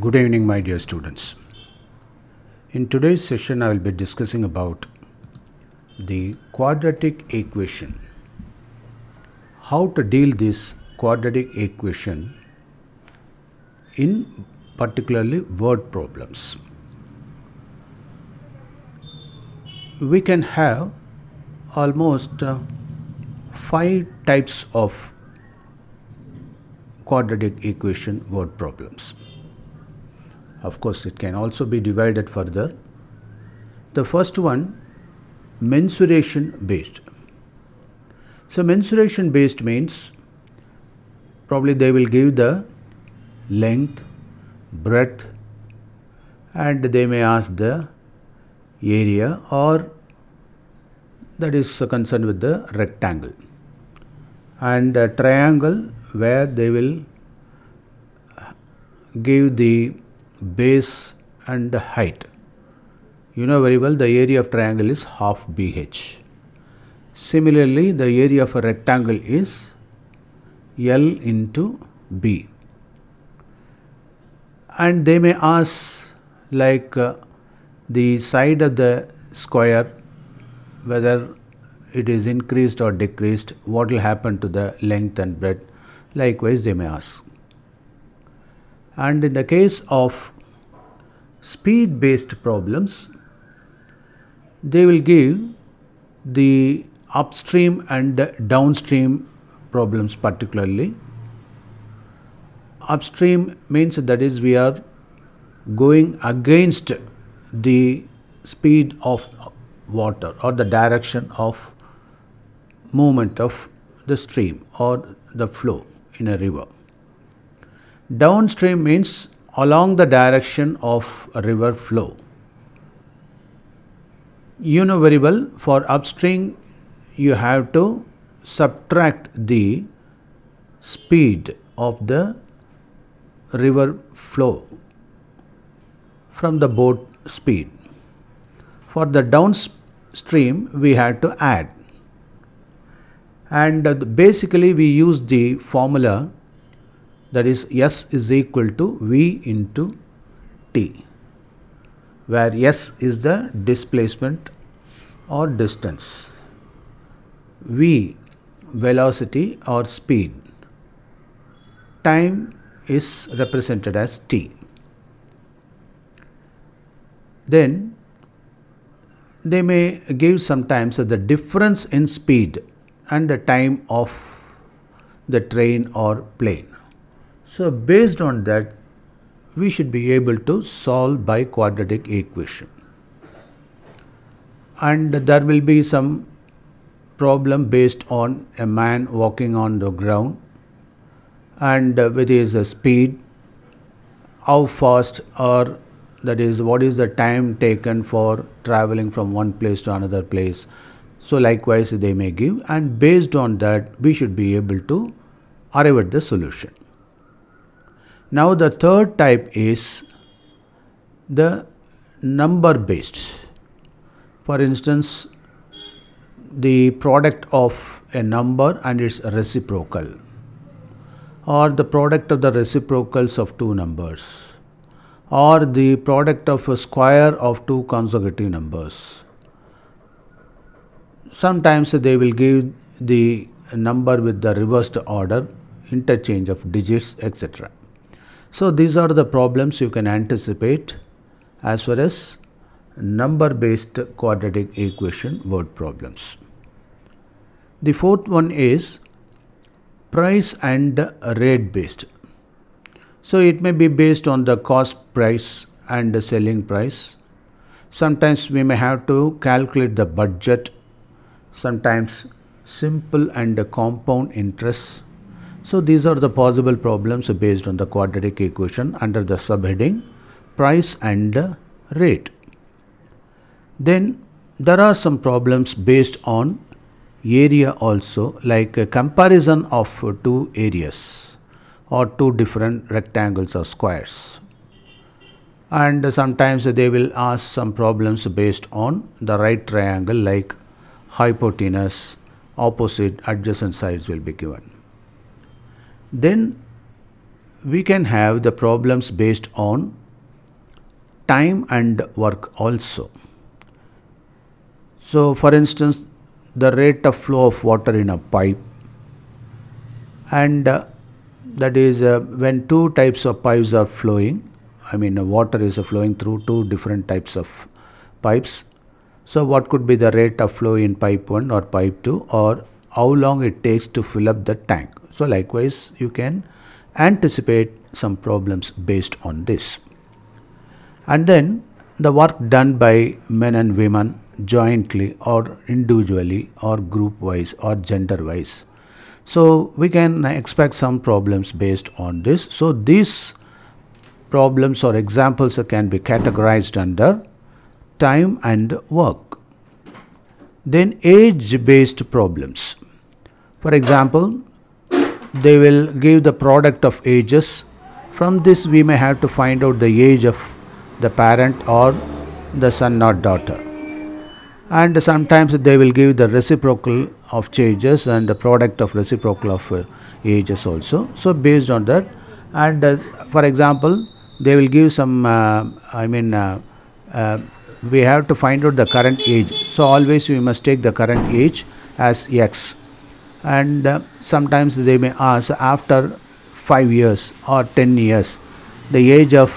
Good evening, my dear students. In today's session, I will be discussing about the quadratic equation. How to deal this quadratic equation in particularly word problems. We can have almost uh, five types of quadratic equation word problems. Of course, it can also be divided further. The first one, mensuration based. So, mensuration based means probably they will give the length, breadth, and they may ask the area or that is concerned with the rectangle and triangle where they will give the base and height. You know very well the area of triangle is half BH. Similarly, the area of a rectangle is L into B. And they may ask like uh, the side of the square whether it is increased or decreased, what will happen to the length and breadth. Likewise, they may ask. And in the case of speed based problems, they will give the upstream and downstream problems particularly. Upstream means that is we are going against the speed of water or the direction of movement of the stream or the flow in a river. Downstream means along the direction of river flow. You know very well for upstream you have to subtract the speed of the river flow from the boat speed. For the downstream we had to add and basically we use the formula that is S is equal to V into T where S is the displacement or distance V velocity or speed time is represented as T then they may give sometimes the difference in speed and the time of the train or plane. So, based on that, we should be able to solve by quadratic equation. And there will be some problem based on a man walking on the ground and with his speed, how fast or that is what is the time taken for traveling from one place to another place so likewise they may give and based on that we should be able to arrive at the solution. Now the third type is the number based. For instance, the product of a number and its reciprocal or the product of the reciprocals of two numbers or the product of a square of two consecutive numbers sometimes they will give the number with the reversed order interchange of digits etc so these are the problems you can anticipate as far as number based quadratic equation word problems. The fourth one is price and rate based so it may be based on the cost price and the selling price. Sometimes we may have to calculate the budget. Sometimes simple and compound interest. So these are the possible problems based on the quadratic equation under the subheading price and rate. Then there are some problems based on area also like comparison of two areas or two different rectangles or squares and sometimes they will ask some problems based on the right triangle like hypotenuse, opposite, adjacent sides will be given. Then we can have the problems based on time and work also. So, for instance, the rate of flow of water in a pipe and uh, that is uh, when two types of pipes are flowing i mean uh, water is flowing through two different types of pipes so what could be the rate of flow in pipe 1 or pipe 2 or how long it takes to fill up the tank. So likewise you can anticipate some problems based on this. And then the work done by men and women jointly or individually or group wise or gender wise so we can expect some problems based on this. So these problems or examples can be categorized under time and work. Then age based problems for example they will give the product of ages. From this we may have to find out the age of the parent or the son or daughter. And sometimes they will give the reciprocal of changes and the product of reciprocal of uh, ages also. So based on that and uh, for example they will give some uh, i mean uh, uh, we have to find out the current age. So always we must take the current age as x and uh, sometimes they may ask after 5 years or 10 years the age of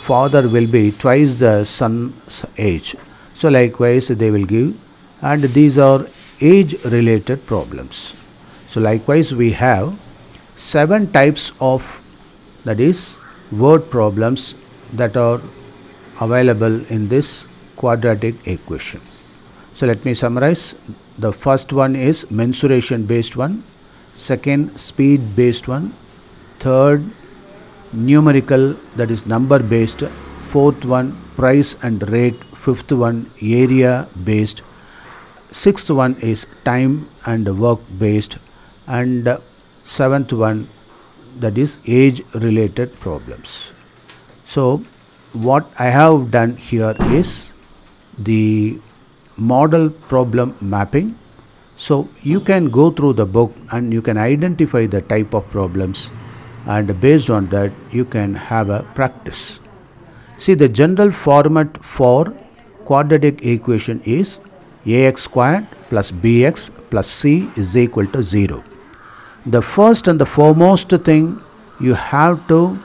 father will be twice the son's age so likewise they will give and these are age related problems. So likewise we have seven types of that is word problems that are available in this quadratic equation. So let me summarize. The first one is mensuration based one, second speed based one, third numerical that is number based, fourth one price and rate fifth one area based sixth one is time and work based and seventh one that is age related problems. So what i have done here is the model problem mapping so you can go through the book and you can identify the type of problems and based on that you can have a practice see the general format for quadratic equation is ax squared plus bx plus c is equal to 0. The first and the foremost thing you have to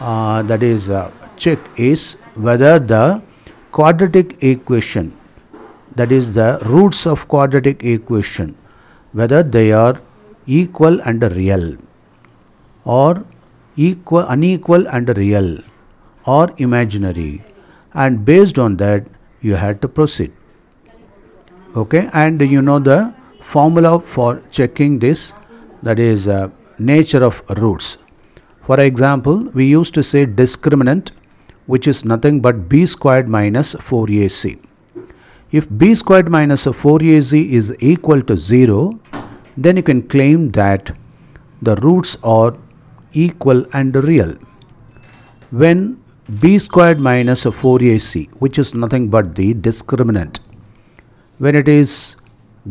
uh, that is uh, check is whether the quadratic equation that is the roots of quadratic equation whether they are equal and real or equal unequal and real or imaginary. And based on that you had to proceed. Okay? And you know the formula for checking this that is uh, nature of roots. For example we used to say discriminant which is nothing but b squared minus 4ac if b squared minus 4ac is equal to 0 then you can claim that the roots are equal and real. When b squared minus 4ac which is nothing but the discriminant when it is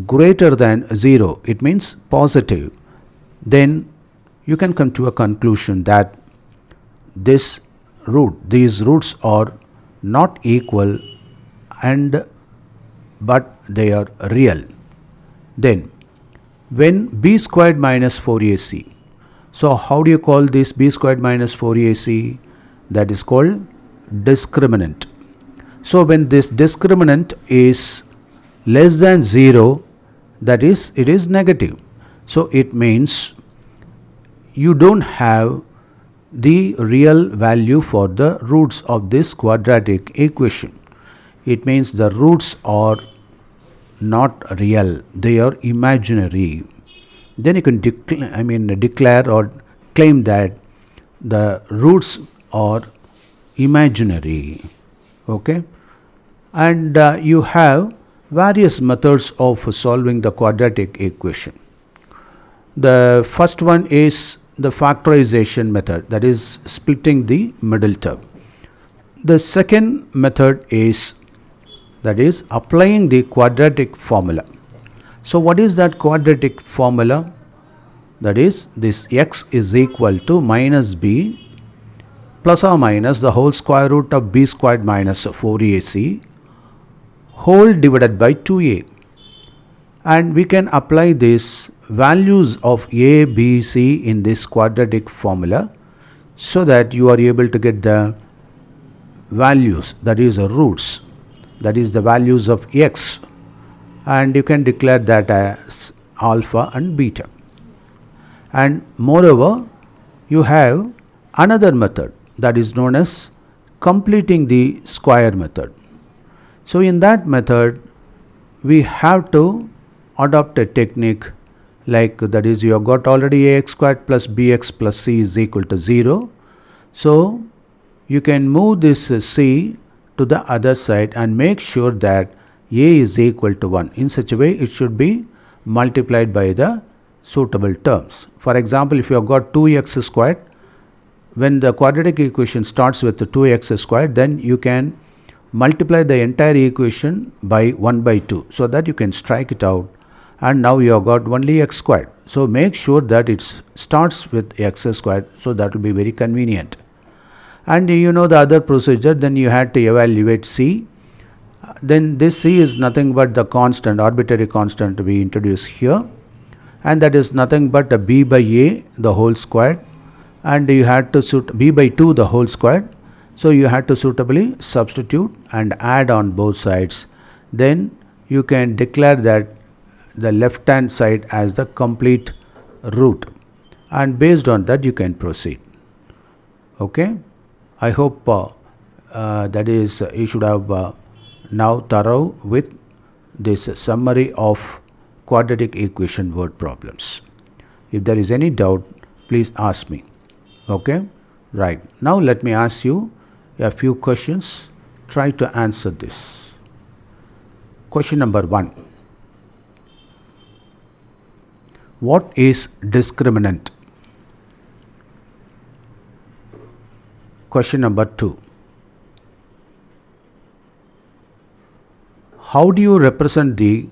greater than 0 it means positive then you can come to a conclusion that this root these roots are not equal and but they are real then when b squared minus 4ac so how do you call this b squared minus 4ac that is called discriminant. So when this discriminant is less than 0 that is it is negative. So it means you don't have the real value for the roots of this quadratic equation. It means the roots are not real, they are imaginary. Then you can declare, I mean declare or claim that the roots are imaginary. Okay? And uh, you have various methods of solving the quadratic equation. The first one is the factorization method that is splitting the middle term. The second method is that is applying the quadratic formula. So what is that quadratic formula? That is this x is equal to minus b plus or minus the whole square root of b squared minus 4ac whole divided by 2a and we can apply these values of a, b, c in this quadratic formula so that you are able to get the values that is the roots that is the values of x and you can declare that as alpha and beta and moreover you have another method that is known as completing the square method. So in that method we have to adopt a technique like that is you have got already ax squared plus bx plus c is equal to 0. So you can move this c to the other side and make sure that a is equal to 1 in such a way it should be multiplied by the suitable terms. For example, if you have got 2x squared, when the quadratic equation starts with 2x squared, then you can multiply the entire equation by 1 by 2 so that you can strike it out and now you have got only x squared. So make sure that it starts with x squared so that will be very convenient. And you know the other procedure then you had to evaluate c. Then this c is nothing but the constant arbitrary constant we introduce here. And that is nothing but a b by a the whole squared and you had to suit b by 2 the whole squared so you had to suitably substitute and add on both sides. Then you can declare that the left hand side as the complete root. And based on that you can proceed. Okay i hope uh, uh, that is you should have uh, now thorough with this summary of quadratic equation word problems. If there is any doubt, please ask me. Okay? Right. Now let me ask you a few questions. Try to answer this. Question number 1. What is discriminant? Question number 2. How do you represent the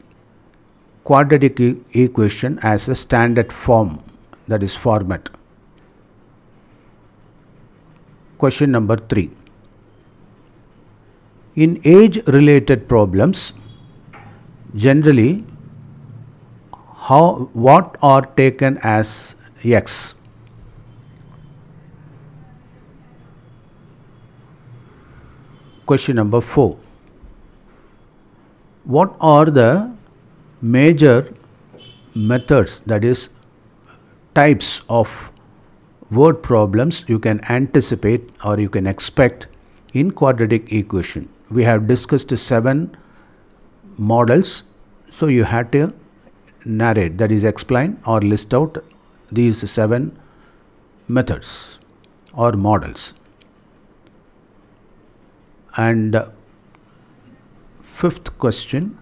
quadratic equation as a standard form that is format. Question number 3. In age related problems generally how what are taken as x question number 4 what are the major methods that is types of word problems you can anticipate or you can expect in quadratic equation. We have discussed seven models. So you had to narrate that is explain or list out these seven methods or models. And uh, fifth question.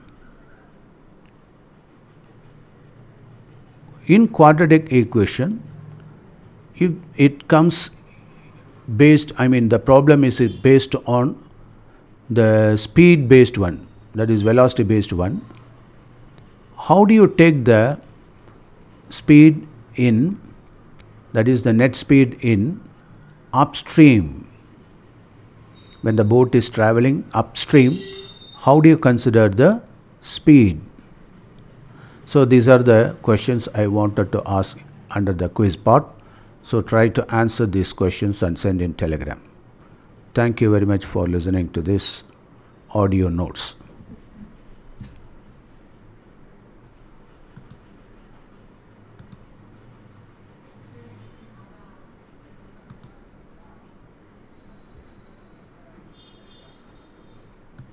In quadratic equation if it comes based I mean the problem is based on the speed based one that is velocity based one. How do you take the speed in that is the net speed in upstream when the boat is traveling upstream how do you consider the speed so these are the questions I wanted to ask under the quiz part. So try to answer these questions and send in telegram. Thank you very much for listening to this audio notes.